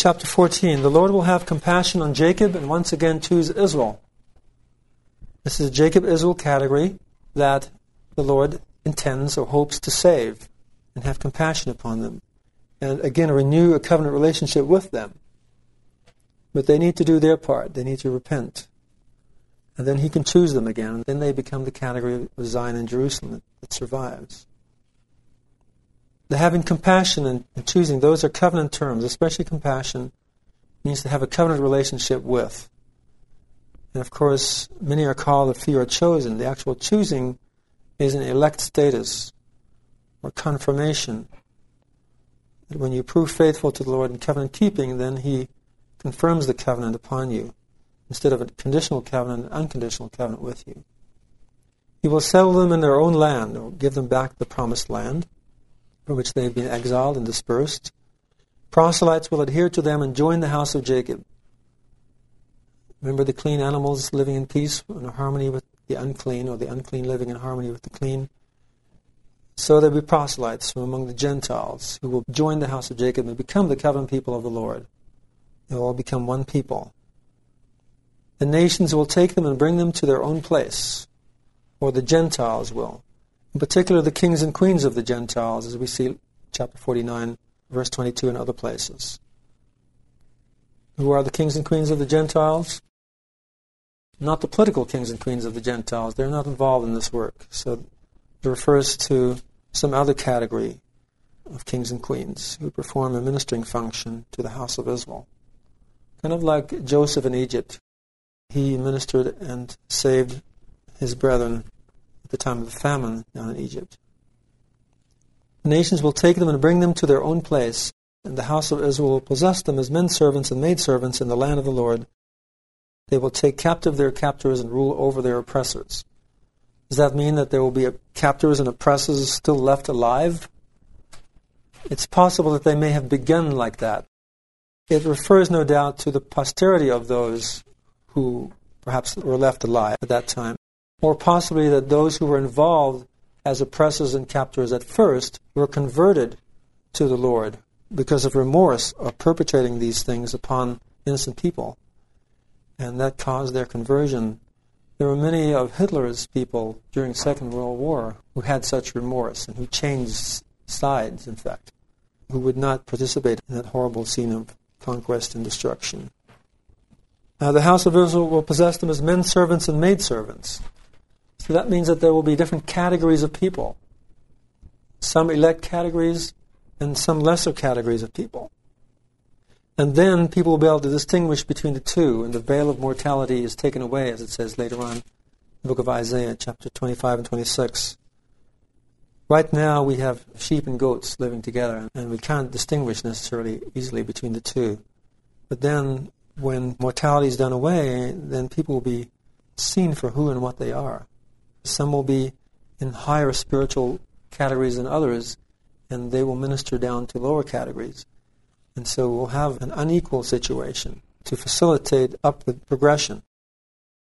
chapter 14, the Lord will have compassion on Jacob and once again choose Israel. This is a Jacob Israel category that the Lord intends or hopes to save and have compassion upon them. And again, renew a covenant relationship with them. But they need to do their part. They need to repent. And then he can choose them again. And then they become the category of Zion and Jerusalem that survives. The having compassion and, and choosing, those are covenant terms, especially compassion means to have a covenant relationship with. And of course, many are called, a few are chosen. The actual choosing is an elect status or confirmation. That when you prove faithful to the Lord in covenant keeping, then He confirms the covenant upon you instead of a conditional covenant, an unconditional covenant with you. He will settle them in their own land, or give them back the promised land from which they have been exiled and dispersed. Proselytes will adhere to them and join the house of Jacob. Remember the clean animals living in peace and harmony with the unclean, or the unclean living in harmony with the clean. So there will be proselytes from among the Gentiles who will join the house of Jacob and become the covenant people of the Lord. They will all become one people. The nations will take them and bring them to their own place, or the Gentiles will. In particular, the kings and queens of the Gentiles, as we see chapter 49, verse 22, and other places. Who are the kings and queens of the Gentiles? not the political kings and queens of the Gentiles. They're not involved in this work. So it refers to some other category of kings and queens who perform a ministering function to the house of Israel. Kind of like Joseph in Egypt. He ministered and saved his brethren at the time of the famine down in Egypt. The nations will take them and bring them to their own place, and the house of Israel will possess them as men servants and maidservants in the land of the Lord, they will take captive their captors and rule over their oppressors. Does that mean that there will be captors and oppressors still left alive? It's possible that they may have begun like that. It refers, no doubt, to the posterity of those who perhaps were left alive at that time, or possibly that those who were involved as oppressors and captors at first were converted to the Lord because of remorse of perpetrating these things upon innocent people and that caused their conversion. There were many of Hitler's people during Second World War who had such remorse and who changed sides, in fact, who would not participate in that horrible scene of conquest and destruction. Now, the house of Israel will possess them as men servants and maid servants. So that means that there will be different categories of people some elect categories and some lesser categories of people. And then people will be able to distinguish between the two, and the veil of mortality is taken away, as it says later on in the book of Isaiah, chapter 25 and 26. Right now, we have sheep and goats living together, and we can't distinguish necessarily easily between the two. But then, when mortality is done away, then people will be seen for who and what they are. Some will be in higher spiritual categories than others, and they will minister down to lower categories. And so we'll have an unequal situation to facilitate upward progression.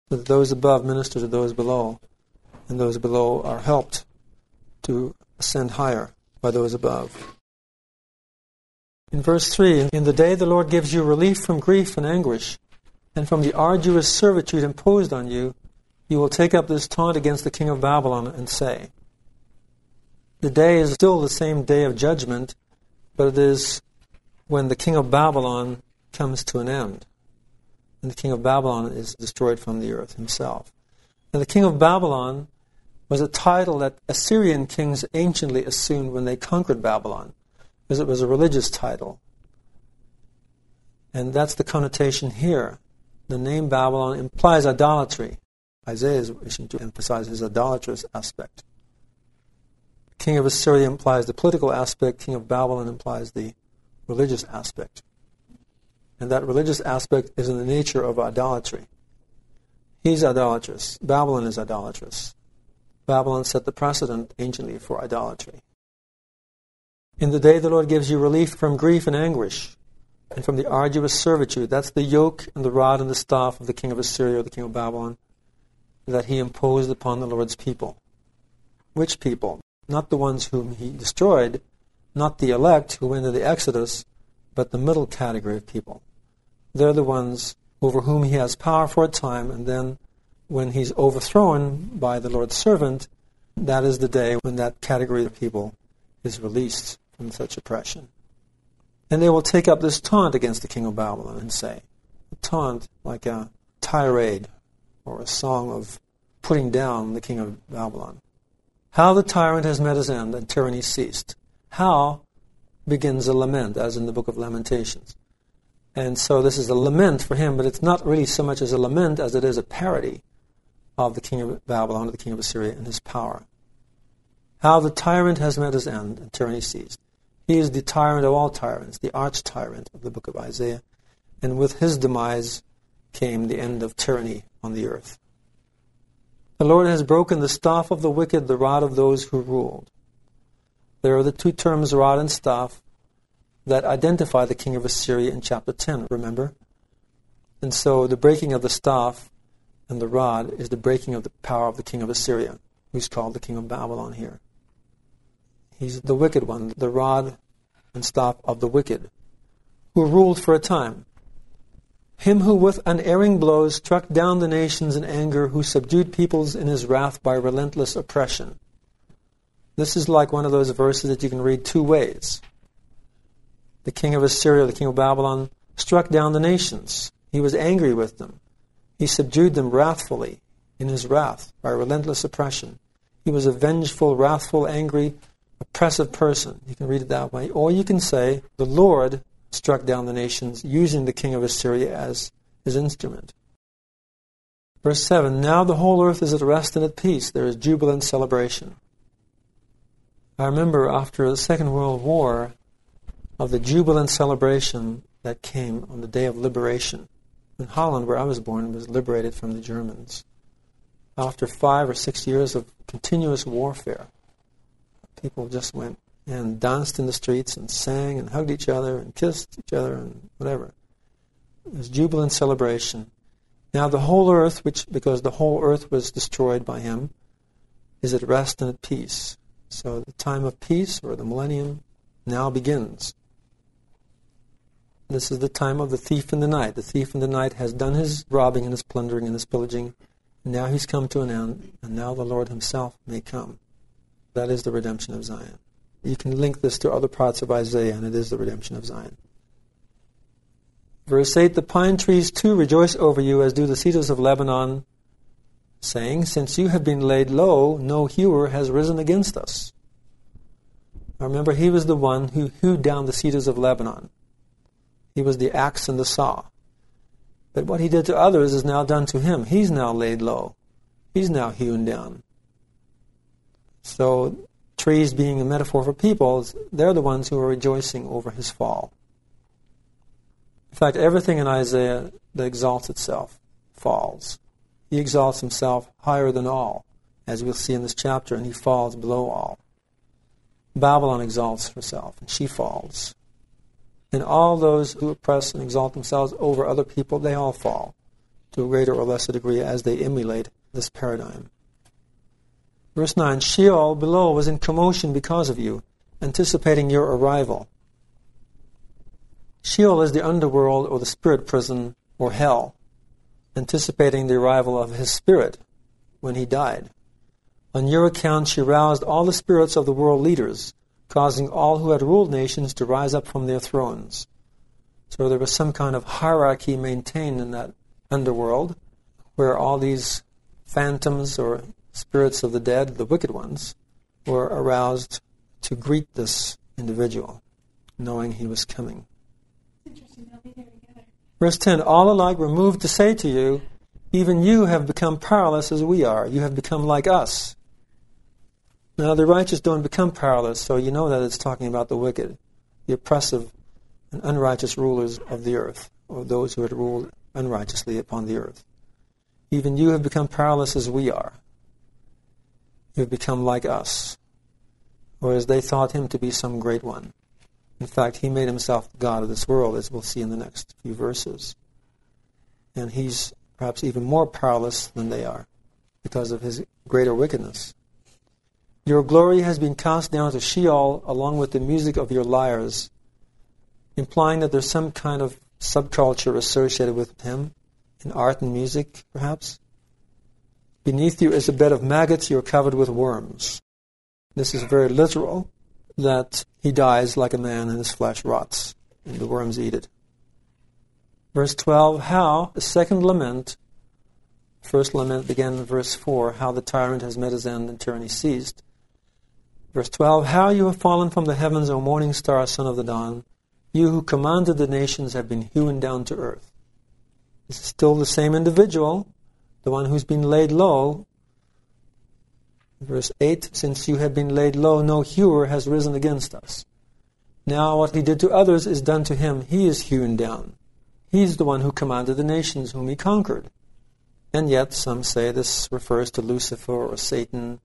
So that those above minister to those below, and those below are helped to ascend higher by those above. In verse 3, in the day the Lord gives you relief from grief and anguish, and from the arduous servitude imposed on you, you will take up this taunt against the king of Babylon and say, The day is still the same day of judgment, but it is when the king of Babylon comes to an end. And the king of Babylon is destroyed from the earth himself. And the king of Babylon was a title that Assyrian kings anciently assumed when they conquered Babylon, because it was a religious title. And that's the connotation here. The name Babylon implies idolatry. Isaiah is wishing to emphasize his idolatrous aspect. King of Assyria implies the political aspect, King of Babylon implies the religious aspect. And that religious aspect is in the nature of idolatry. He's idolatrous. Babylon is idolatrous. Babylon set the precedent anciently for idolatry. In the day the Lord gives you relief from grief and anguish, and from the arduous servitude. That's the yoke and the rod and the staff of the king of Assyria or the king of Babylon that he imposed upon the Lord's people. Which people? Not the ones whom he destroyed, not the elect who went into the Exodus, but the middle category of people. They're the ones over whom he has power for a time, and then when he's overthrown by the Lord's servant, that is the day when that category of people is released from such oppression. And they will take up this taunt against the king of Babylon and say, a taunt like a tirade or a song of putting down the king of Babylon. How the tyrant has met his end and tyranny ceased. How begins a lament, as in the book of Lamentations. And so this is a lament for him, but it's not really so much as a lament as it is a parody of the king of Babylon, or the king of Assyria, and his power. How the tyrant has met his end and tyranny ceased. He is the tyrant of all tyrants, the arch tyrant of the book of Isaiah. And with his demise came the end of tyranny on the earth. The Lord has broken the staff of the wicked, the rod of those who ruled. There are the two terms, rod and staff, that identify the king of Assyria in chapter 10, remember? And so the breaking of the staff and the rod is the breaking of the power of the king of Assyria, who's called the king of Babylon here. He's the wicked one, the rod and staff of the wicked, who ruled for a time. Him who with unerring blows struck down the nations in anger, who subdued peoples in his wrath by relentless oppression. This is like one of those verses that you can read two ways. The king of Assyria, the king of Babylon, struck down the nations. He was angry with them. He subdued them wrathfully in his wrath by relentless oppression. He was a vengeful, wrathful, angry, oppressive person. You can read it that way. Or you can say, the Lord struck down the nations using the king of Assyria as his instrument. Verse 7 Now the whole earth is at rest and at peace. There is jubilant celebration. I remember after the Second World War of the jubilant celebration that came on the day of liberation. In Holland, where I was born, was liberated from the Germans. After five or six years of continuous warfare, people just went and danced in the streets and sang and hugged each other and kissed each other and whatever. It was jubilant celebration. Now the whole earth, which because the whole earth was destroyed by him, is at rest and at peace. So the time of peace, or the millennium, now begins. This is the time of the thief in the night. The thief in the night has done his robbing and his plundering and his pillaging. Now he's come to an end, and now the Lord himself may come. That is the redemption of Zion. You can link this to other parts of Isaiah, and it is the redemption of Zion. Verse 8 The pine trees too rejoice over you, as do the cedars of Lebanon saying, Since you have been laid low, no hewer has risen against us. Remember, he was the one who hewed down the cedars of Lebanon. He was the axe and the saw. But what he did to others is now done to him. He's now laid low. He's now hewn down. So, trees being a metaphor for people, they're the ones who are rejoicing over his fall. In fact, everything in Isaiah that exalts itself falls. He exalts himself higher than all, as we'll see in this chapter, and he falls below all. Babylon exalts herself, and she falls. And all those who oppress and exalt themselves over other people, they all fall to a greater or lesser degree as they emulate this paradigm. Verse 9 Sheol below was in commotion because of you, anticipating your arrival. Sheol is the underworld or the spirit prison or hell anticipating the arrival of his spirit when he died. On your account, she roused all the spirits of the world leaders, causing all who had ruled nations to rise up from their thrones. So there was some kind of hierarchy maintained in that underworld where all these phantoms or spirits of the dead, the wicked ones, were aroused to greet this individual, knowing he was coming. Verse 10 All alike were moved to say to you, Even you have become powerless as we are. You have become like us. Now, the righteous don't become powerless, so you know that it's talking about the wicked, the oppressive and unrighteous rulers of the earth, or those who had ruled unrighteously upon the earth. Even you have become powerless as we are. Have become like us, whereas they thought him to be some great one. In fact, he made himself God of this world, as we'll see in the next few verses. And he's perhaps even more powerless than they are because of his greater wickedness. Your glory has been cast down to Sheol along with the music of your lyres. implying that there's some kind of subculture associated with him in art and music, perhaps. Beneath you is a bed of maggots, you're covered with worms. This is very literal, that he dies like a man and his flesh rots, and the worms eat it. Verse 12, how, the second lament, first lament began in verse 4, how the tyrant has met his end and tyranny ceased. Verse 12, how you have fallen from the heavens, O morning star, son of the dawn. You who commanded the nations have been hewn down to earth. This is still the same individual, the one who's been laid low. Verse 8, since you have been laid low, no hewer has risen against us. Now what he did to others is done to him. He is hewn down. He's the one who commanded the nations whom he conquered. And yet some say this refers to Lucifer or Satan.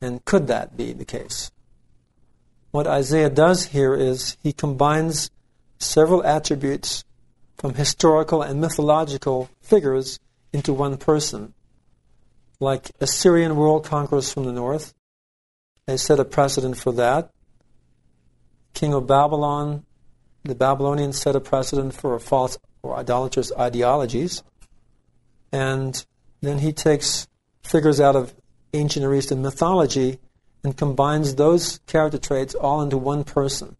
And could that be the case? What Isaiah does here is he combines several attributes from historical and mythological figures into one person. Like Assyrian world conquerors from the north, they set a precedent for that. King of Babylon the Babylonians set a precedent for false or idolatrous ideologies. And then he takes figures out of ancient Near Eastern mythology and combines those character traits all into one person.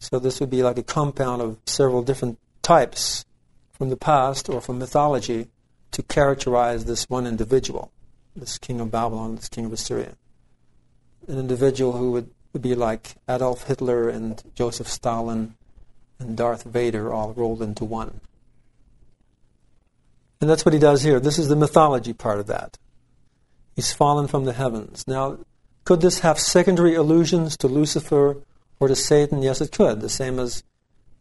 So this would be like a compound of several different types from the past or from mythology to characterize this one individual, this king of Babylon, this king of Assyria. An individual who would would be like Adolf Hitler and Joseph Stalin and Darth Vader all rolled into one. And that's what he does here. This is the mythology part of that. He's fallen from the heavens. Now, could this have secondary allusions to Lucifer or to Satan? Yes, it could. The same as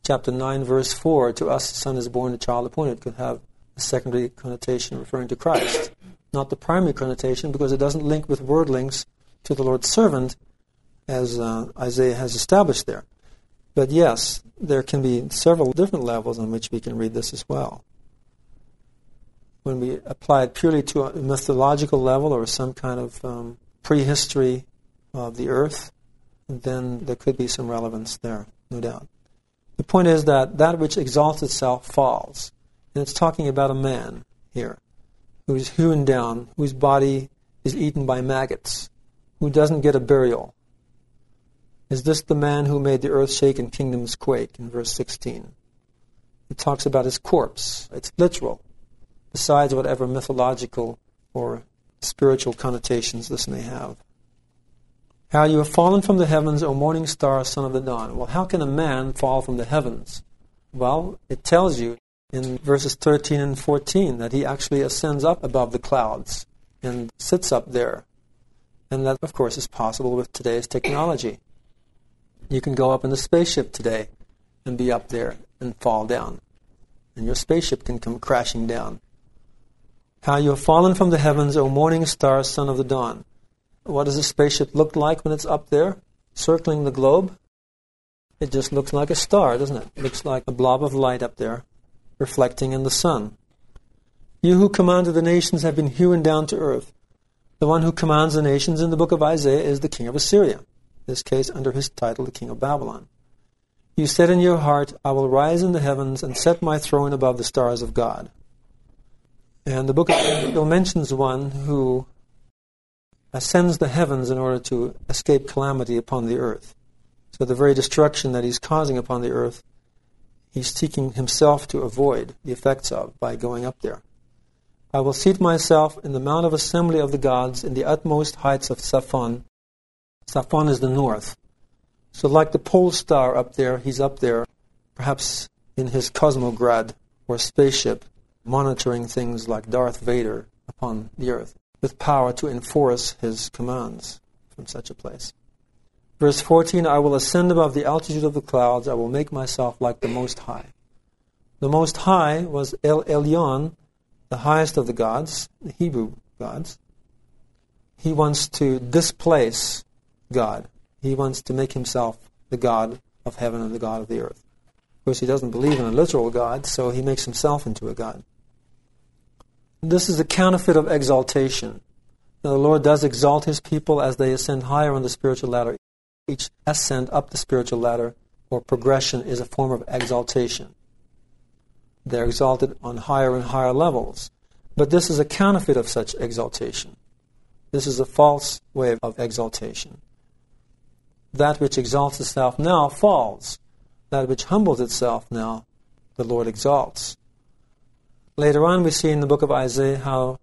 chapter 9, verse 4 to us, the Son is born, the child appointed, could have a secondary connotation referring to Christ. Not the primary connotation because it doesn't link with word links to the Lord's servant, as uh, Isaiah has established there. But yes, there can be several different levels on which we can read this as well. When we apply it purely to a mythological level or some kind of um, prehistory of the earth, then there could be some relevance there, no doubt. The point is that that which exalts itself falls. And it's talking about a man here who is hewn down, whose body is eaten by maggots, who doesn't get a burial, is this the man who made the earth shake and kingdoms quake? In verse 16. It talks about his corpse. It's literal, besides whatever mythological or spiritual connotations this may have. How you have fallen from the heavens, O morning star, son of the dawn. Well, how can a man fall from the heavens? Well, it tells you in verses 13 and 14 that he actually ascends up above the clouds and sits up there. And that, of course, is possible with today's technology. You can go up in a spaceship today and be up there and fall down. And your spaceship can come crashing down. How you have fallen from the heavens, O morning star, son of the dawn. What does a spaceship look like when it's up there, circling the globe? It just looks like a star, doesn't it? it looks like a blob of light up there, reflecting in the sun. You who commanded the nations have been hewn down to earth. The one who commands the nations in the book of Isaiah is the king of Assyria in this case under his title, the king of Babylon. You said in your heart, I will rise in the heavens and set my throne above the stars of God. And the book of Ezekiel mentions one who ascends the heavens in order to escape calamity upon the earth. So the very destruction that he's causing upon the earth, he's seeking himself to avoid the effects of by going up there. I will seat myself in the mount of assembly of the gods in the utmost heights of Zaphon Zaphon is the north. So, like the pole star up there, he's up there, perhaps in his cosmograd or spaceship, monitoring things like Darth Vader upon the earth, with power to enforce his commands from such a place. Verse 14 I will ascend above the altitude of the clouds, I will make myself like the Most High. The Most High was El Elyon, the highest of the gods, the Hebrew gods. He wants to displace God. He wants to make himself the God of heaven and the God of the earth. Of course, he doesn't believe in a literal God, so he makes himself into a God. This is a counterfeit of exaltation. The Lord does exalt his people as they ascend higher on the spiritual ladder. Each ascent up the spiritual ladder or progression is a form of exaltation. They're exalted on higher and higher levels. But this is a counterfeit of such exaltation. This is a false way of exaltation. That which exalts itself now falls. That which humbles itself now, the Lord exalts. Later on, we see in the book of Isaiah how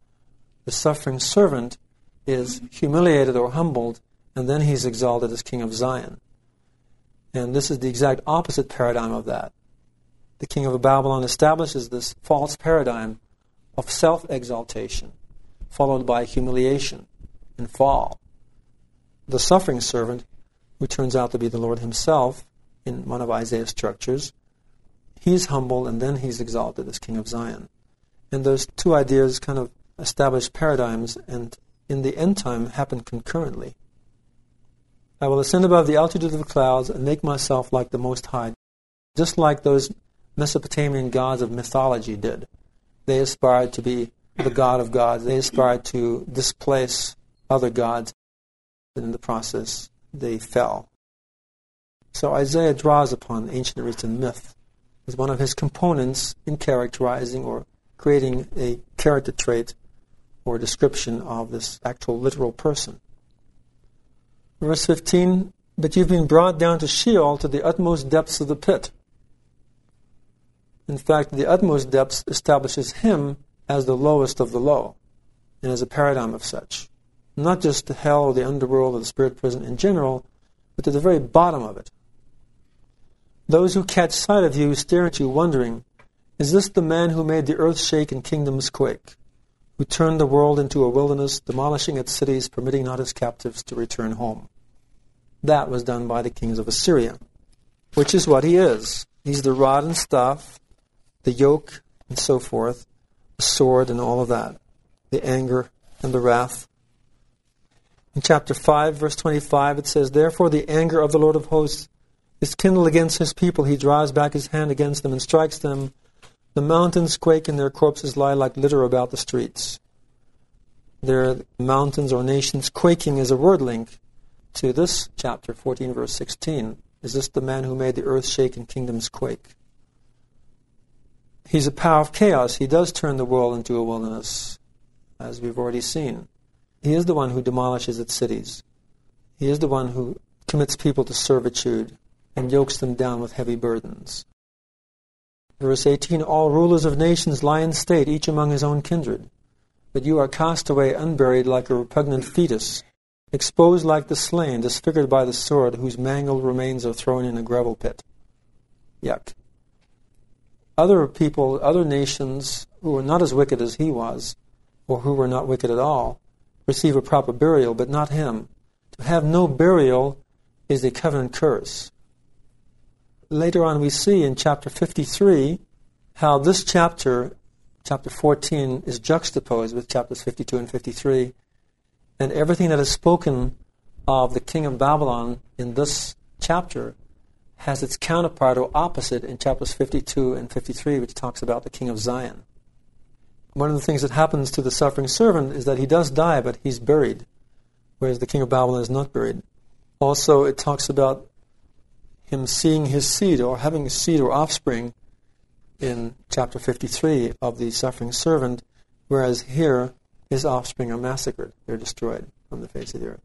the suffering servant is humiliated or humbled, and then he's exalted as king of Zion. And this is the exact opposite paradigm of that. The king of Babylon establishes this false paradigm of self exaltation, followed by humiliation and fall. The suffering servant, who turns out to be the Lord himself in one of Isaiah's structures, he's humbled and then he's exalted as king of Zion. And those two ideas kind of establish paradigms and in the end time happen concurrently. I will ascend above the altitude of the clouds and make myself like the Most High, just like those Mesopotamian gods of mythology did. They aspired to be the God of gods. They aspired to displace other gods. And in the process, they fell. So Isaiah draws upon ancient written myth as one of his components in characterizing or creating a character trait or description of this actual literal person. Verse 15 But you've been brought down to Sheol, to the utmost depths of the pit. In fact, the utmost depths establishes him as the lowest of the low and as a paradigm of such. Not just to hell or the underworld or the spirit prison in general, but to the very bottom of it. Those who catch sight of you stare at you, wondering, Is this the man who made the earth shake and kingdoms quake? Who turned the world into a wilderness, demolishing its cities, permitting not his captives to return home. That was done by the kings of Assyria, which is what he is. He's the rod and staff, the yoke, and so forth, the sword, and all of that, the anger and the wrath. In chapter 5, verse 25, it says, Therefore the anger of the Lord of hosts is kindled against his people. He draws back his hand against them and strikes them the mountains quake and their corpses lie like litter about the streets. Their mountains or nations quaking is a word link to this chapter 14, verse 16. Is this the man who made the earth shake and kingdoms quake? He's a power of chaos. He does turn the world into a wilderness, as we've already seen. He is the one who demolishes its cities. He is the one who commits people to servitude and yokes them down with heavy burdens. Verse 18 All rulers of nations lie in state, each among his own kindred. But you are cast away unburied like a repugnant fetus, exposed like the slain, disfigured by the sword, whose mangled remains are thrown in a gravel pit. Yuck. Other people, other nations who were not as wicked as he was, or who were not wicked at all, receive a proper burial, but not him. To have no burial is a covenant curse later on we see in chapter 53 how this chapter, chapter 14, is juxtaposed with chapters 52 and 53. And everything that is spoken of the king of Babylon in this chapter has its counterpart or opposite in chapters 52 and 53, which talks about the king of Zion. One of the things that happens to the suffering servant is that he does die, but he's buried, whereas the king of Babylon is not buried. Also, it talks about him seeing his seed or having a seed or offspring in chapter 53 of the suffering servant, whereas here his offspring are massacred. They're destroyed from the face of the earth.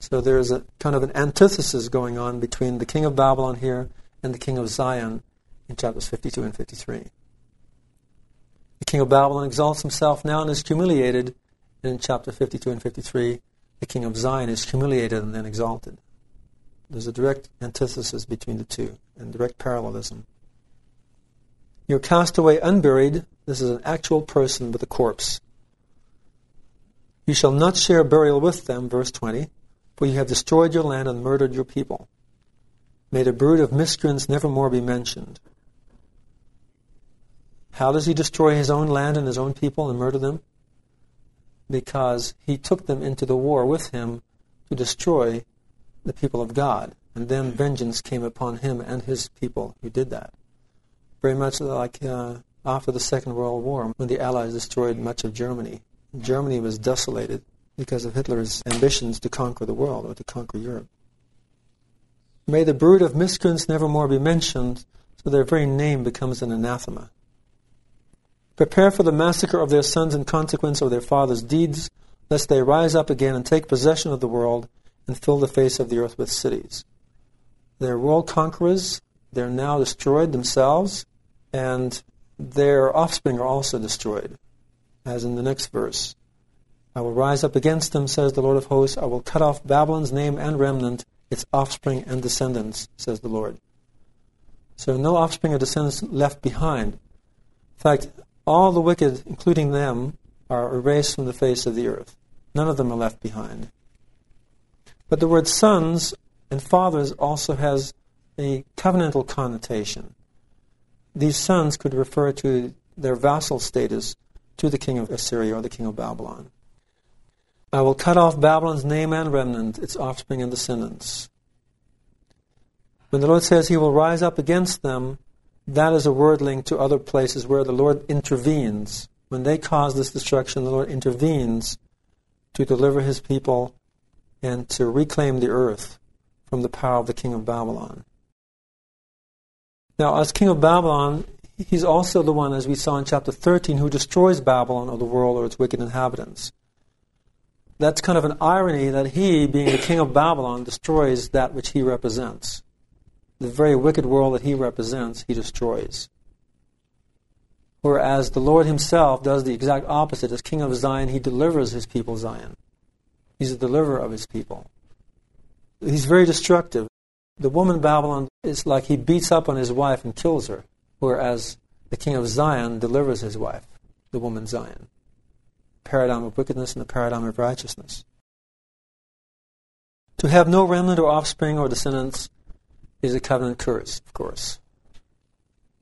So there's a kind of an antithesis going on between the king of Babylon here and the king of Zion in chapters 52 and 53. The king of Babylon exalts himself now and is humiliated. And in chapter 52 and 53, the king of Zion is humiliated and then exalted. There's a direct antithesis between the two and direct parallelism. You're cast away unburied. This is an actual person with a corpse. You shall not share burial with them, verse 20, for you have destroyed your land and murdered your people. May the brood of miscreants never more be mentioned. How does he destroy his own land and his own people and murder them? Because he took them into the war with him to destroy the people of God. And then vengeance came upon him and his people who did that. Very much like uh, after the Second World War, when the Allies destroyed much of Germany. Germany was desolated because of Hitler's ambitions to conquer the world or to conquer Europe. May the brood of miscreants never more be mentioned, so their very name becomes an anathema. Prepare for the massacre of their sons in consequence of their fathers' deeds, lest they rise up again and take possession of the world and fill the face of the earth with cities. They're world conquerors. They're now destroyed themselves, and their offspring are also destroyed, as in the next verse. I will rise up against them, says the Lord of hosts. I will cut off Babylon's name and remnant, its offspring and descendants, says the Lord. So no offspring or descendants left behind. In fact, all the wicked, including them, are erased from the face of the earth. None of them are left behind. But the word sons and fathers also has a covenantal connotation. These sons could refer to their vassal status to the king of Assyria or the king of Babylon. I will cut off Babylon's name and remnant, its offspring and descendants. When the Lord says he will rise up against them, that is a word link to other places where the Lord intervenes. When they cause this destruction, the Lord intervenes to deliver his people and to reclaim the earth from the power of the king of Babylon. Now, as king of Babylon, he's also the one, as we saw in chapter 13, who destroys Babylon or the world or its wicked inhabitants that's kind of an irony that he, being the king of Babylon, destroys that which he represents. The very wicked world that he represents, he destroys. Whereas the Lord himself does the exact opposite. As king of Zion, he delivers his people Zion. He's a deliverer of his people. He's very destructive. The woman Babylon is like he beats up on his wife and kills her, whereas the king of Zion delivers his wife, the woman Zion paradigm of wickedness and the paradigm of righteousness. To have no remnant or offspring or descendants is a covenant curse, of course.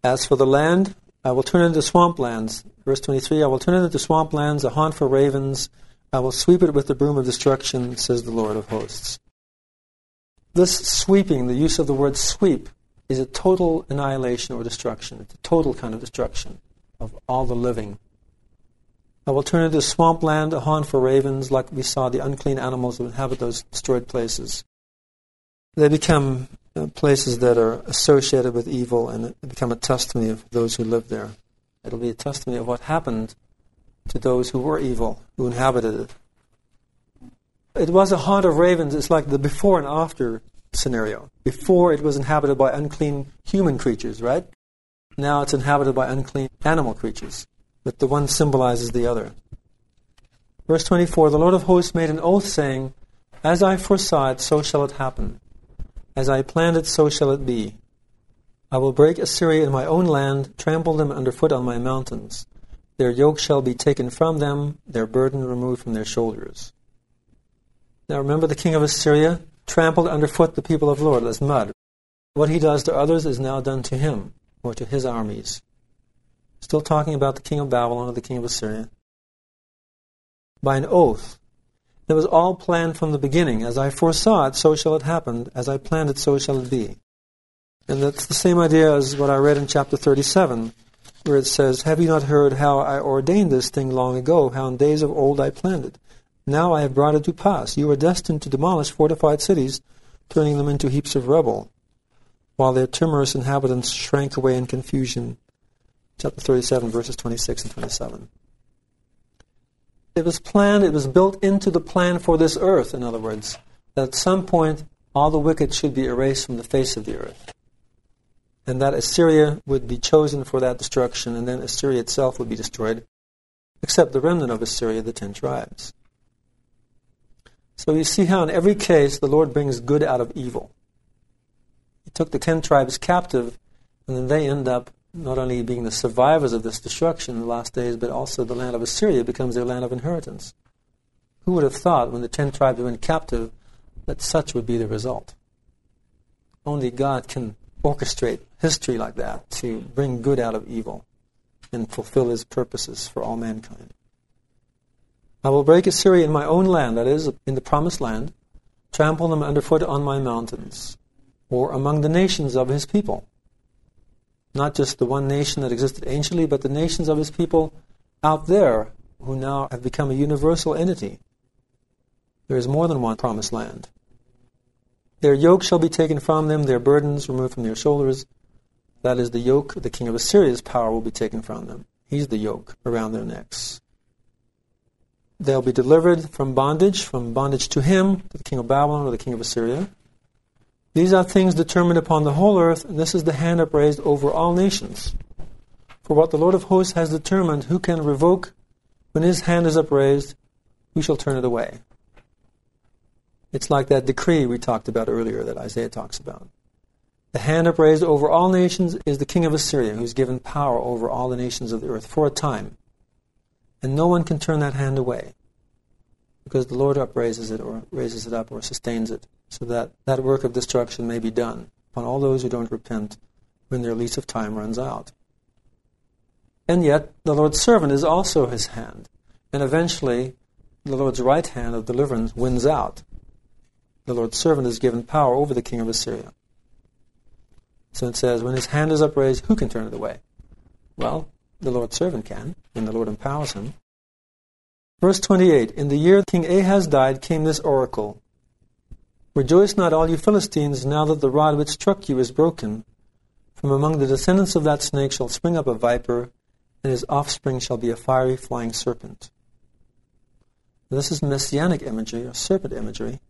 As for the land, I will turn it into swamplands. Verse 23 I will turn it into swamplands, a haunt for ravens. I will sweep it with the broom of destruction, says the Lord of hosts. This sweeping, the use of the word sweep, is a total annihilation or destruction. It's a total kind of destruction of all the living I will turn into swampland, a haunt for ravens, like we saw the unclean animals that inhabit those destroyed places. They become uh, places that are associated with evil and become a testimony of those who live there. It'll be a testimony of what happened to those who were evil, who inhabited it. It was a haunt of ravens. It's like the before and after scenario. Before it was inhabited by unclean human creatures, right? Now it's inhabited by unclean animal creatures but the one symbolizes the other. Verse 24 The Lord of hosts made an oath, saying, As I foresaw it, so shall it happen. As I planned it, so shall it be. I will break Assyria in my own land, trample them underfoot on my mountains. Their yoke shall be taken from them, their burden removed from their shoulders. Now remember the king of Assyria trampled underfoot the people of Lord as mud. What he does to others is now done to him or to his armies. Still talking about the king of Babylon or the king of Assyria. By an oath. That was all planned from the beginning. As I foresaw it, so shall it happen. As I planned it, so shall it be. And that's the same idea as what I read in chapter 37, where it says, Have you not heard how I ordained this thing long ago, how in days of old I planned it? Now I have brought it to pass. You are destined to demolish fortified cities, turning them into heaps of rubble, while their timorous inhabitants shrank away in confusion chapter 37, verses 26 and 27. It was planned, it was built into the plan for this earth, in other words, that at some point all the wicked should be erased from the face of the earth. And that Assyria would be chosen for that destruction, and then Assyria itself would be destroyed, except the remnant of Assyria, the ten tribes. So you see how in every case the Lord brings good out of evil. He took the ten tribes captive, and then they end up not only being the survivors of this destruction in the last days, but also the land of Assyria becomes their land of inheritance. Who would have thought when the ten tribes went captive that such would be the result? Only God can orchestrate history like that to bring good out of evil and fulfill his purposes for all mankind. I will break Assyria in my own land, that is, in the promised land, trample them underfoot on my mountains, or among the nations of his people not just the one nation that existed anciently, but the nations of his people out there who now have become a universal entity. There is more than one promised land. Their yoke shall be taken from them, their burdens removed from their shoulders. That is the yoke, the king of Assyria's power will be taken from them. He's the yoke around their necks. They'll be delivered from bondage, from bondage to him, to the king of Babylon or the king of Assyria. These are things determined upon the whole earth, and this is the hand upraised over all nations. For what the Lord of hosts has determined, who can revoke when his hand is upraised, who shall turn it away? It's like that decree we talked about earlier that Isaiah talks about. The hand upraised over all nations is the king of Assyria, who's given power over all the nations of the earth for a time. And no one can turn that hand away because the Lord upraises it or raises it up or sustains it so that that work of destruction may be done upon all those who don't repent when their lease of time runs out. And yet, the Lord's servant is also his hand. And eventually, the Lord's right hand of deliverance wins out. The Lord's servant is given power over the king of Assyria. So it says, when his hand is upraised, who can turn it away? Well, the Lord's servant can, and the Lord empowers him. Verse 28 In the year King Ahaz died came this oracle Rejoice not, all you Philistines, now that the rod which struck you is broken. From among the descendants of that snake shall spring up a viper, and his offspring shall be a fiery flying serpent. This is messianic imagery, or serpent imagery.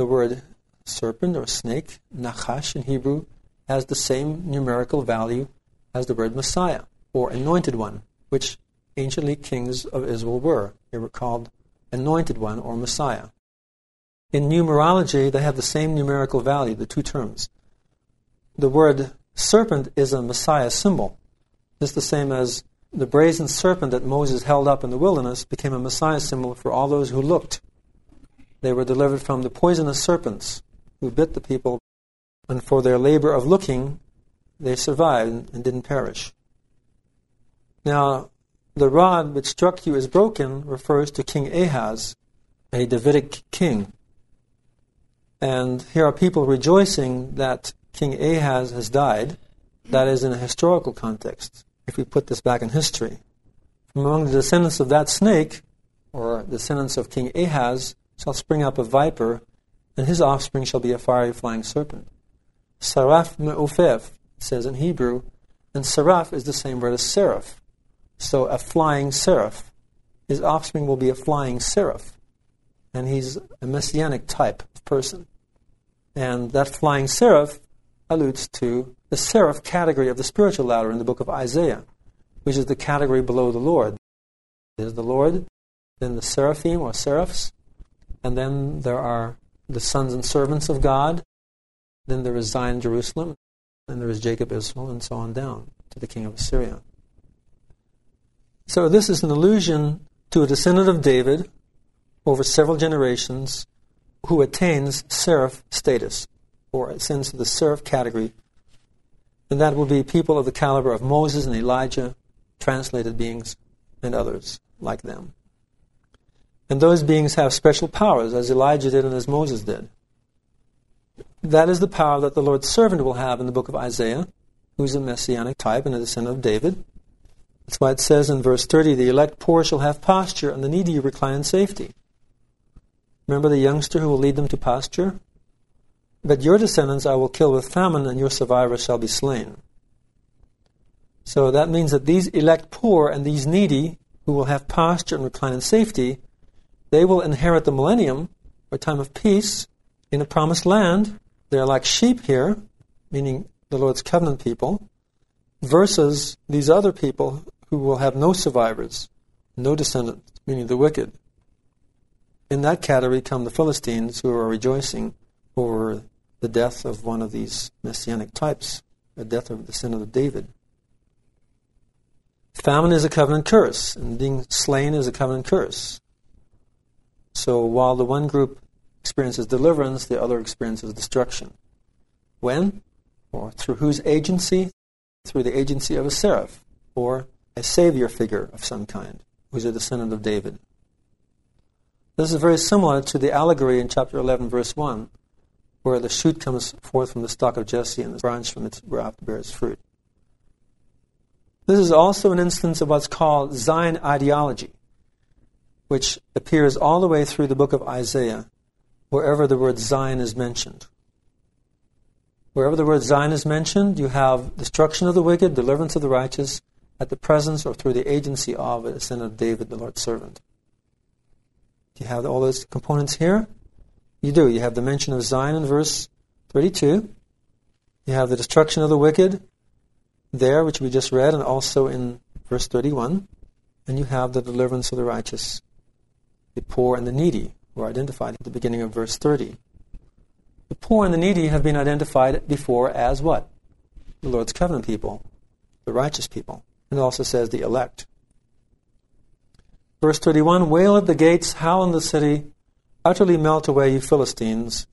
The word serpent or snake, nachash in Hebrew, has the same numerical value as the word Messiah, or anointed one, which anciently kings of Israel were. They were called anointed one or Messiah. In numerology, they have the same numerical value, the two terms. The word serpent is a Messiah symbol. It's the same as the brazen serpent that Moses held up in the wilderness became a Messiah symbol for all those who looked. They were delivered from the poisonous serpents who bit the people, and for their labor of looking, they survived and didn't perish. Now, the rod which struck you is broken refers to King Ahaz, a Davidic king. And here are people rejoicing that King Ahaz has died. That is in a historical context, if we put this back in history. From among the descendants of that snake, or descendants of King Ahaz, shall spring up a viper, and his offspring shall be a fiery flying serpent. Saraf me'ufef, says in Hebrew, and seraph is the same word as seraph. So a flying seraph. His offspring will be a flying seraph. And he's a messianic type of person. And that flying seraph alludes to the seraph category of the spiritual ladder in the book of Isaiah, which is the category below the Lord. There's the Lord, then the seraphim or seraphs, and then there are the sons and servants of God, then there is Zion, Jerusalem, Then there is Jacob, Israel, and so on down to the king of Assyria. So this is an allusion to a descendant of David over several generations who attains seraph status, or ascends to the seraph category, and that will be people of the caliber of Moses and Elijah, translated beings, and others like them. And those beings have special powers, as Elijah did and as Moses did. That is the power that the Lord's servant will have in the book of Isaiah, who's a messianic type and a descendant of David. That's why it says in verse 30 the elect poor shall have pasture, and the needy recline in safety. Remember the youngster who will lead them to pasture? But your descendants I will kill with famine, and your survivors shall be slain. So that means that these elect poor and these needy, who will have pasture and recline in safety, they will inherit the millennium, or time of peace, in a promised land. They're like sheep here, meaning the Lord's covenant people, versus these other people who will have no survivors, no descendants, meaning the wicked. In that category come the Philistines who are rejoicing over the death of one of these messianic types, the death of the sin of David. Famine is a covenant curse, and being slain is a covenant curse. So while the one group experiences deliverance, the other experiences destruction. When? Or through whose agency? Through the agency of a seraph, or a savior figure of some kind, who's a descendant of David. This is very similar to the allegory in chapter 11, verse 1, where the shoot comes forth from the stock of Jesse and the branch from its graft bears fruit. This is also an instance of what's called Zion ideology, which appears all the way through the book of Isaiah, wherever the word Zion is mentioned. Wherever the word Zion is mentioned, you have destruction of the wicked, deliverance of the righteous, at the presence or through the agency of a descendant of David, the Lord's servant. You have all those components here? You do. You have the mention of Zion in verse 32. You have the destruction of the wicked there, which we just read, and also in verse 31. And you have the deliverance of the righteous, the poor and the needy, were identified at the beginning of verse 30. The poor and the needy have been identified before as what? The Lord's covenant people, the righteous people. And it also says the elect. Verse 31 Wail at the gates, howl in the city, utterly melt away, you Philistines.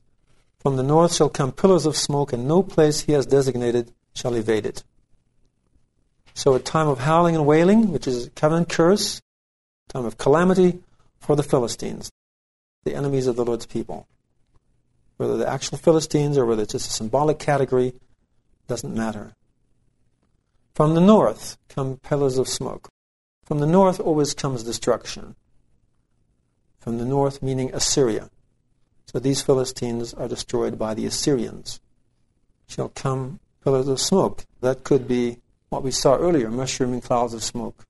From the north shall come pillars of smoke, and no place he has designated shall evade it. So, a time of howling and wailing, which is a covenant curse, time of calamity for the Philistines, the enemies of the Lord's people. Whether the actual Philistines or whether it's just a symbolic category, doesn't matter. From the north come pillars of smoke. From the north always comes destruction. From the north, meaning Assyria. So these Philistines are destroyed by the Assyrians. Shall come pillars of smoke. That could be what we saw earlier, mushrooming clouds of smoke.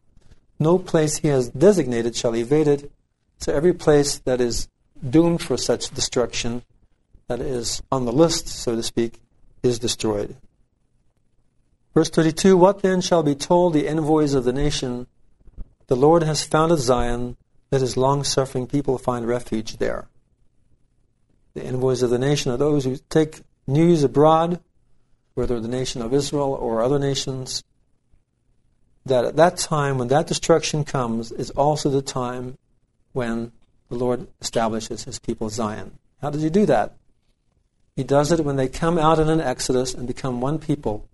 No place he has designated shall evade it. So every place that is doomed for such destruction, that is on the list, so to speak, is destroyed. Verse 32 What then shall be told the envoys of the nation? The Lord has founded Zion, let his long suffering people find refuge there. The envoys of the nation are those who take news abroad, whether the nation of Israel or other nations, that at that time, when that destruction comes, is also the time when the Lord establishes his people Zion. How does he do that? He does it when they come out in an exodus and become one people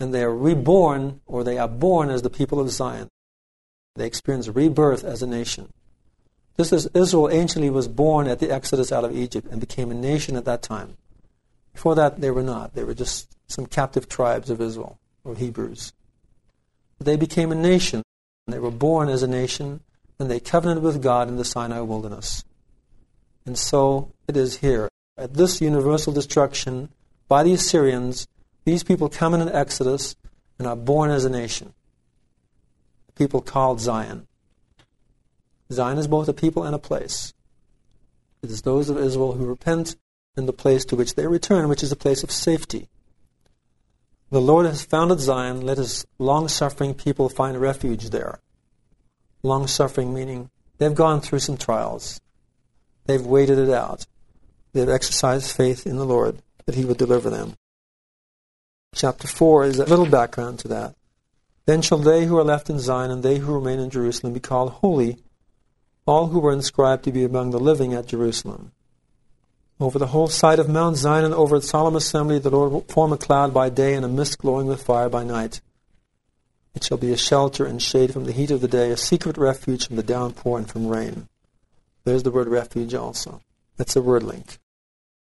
and they are reborn, or they are born as the people of Zion. They experience rebirth as a nation. This is Israel anciently was born at the exodus out of Egypt and became a nation at that time. Before that, they were not. They were just some captive tribes of Israel, or Hebrews. They became a nation. They were born as a nation, and they covenanted with God in the Sinai wilderness. And so it is here. At this universal destruction by the Assyrians, these people come in an exodus and are born as a nation. A people called Zion. Zion is both a people and a place. It is those of Israel who repent and the place to which they return, which is a place of safety. The Lord has founded Zion. Let his long suffering people find refuge there. Long suffering meaning they've gone through some trials, they've waited it out, they've exercised faith in the Lord that he would deliver them. Chapter 4 is a little background to that. Then shall they who are left in Zion and they who remain in Jerusalem be called holy, all who were inscribed to be among the living at Jerusalem. Over the whole site of Mount Zion and over its solemn assembly the Lord will form a cloud by day and a mist glowing with fire by night. It shall be a shelter and shade from the heat of the day, a secret refuge from the downpour and from rain. There's the word refuge also. That's a word link.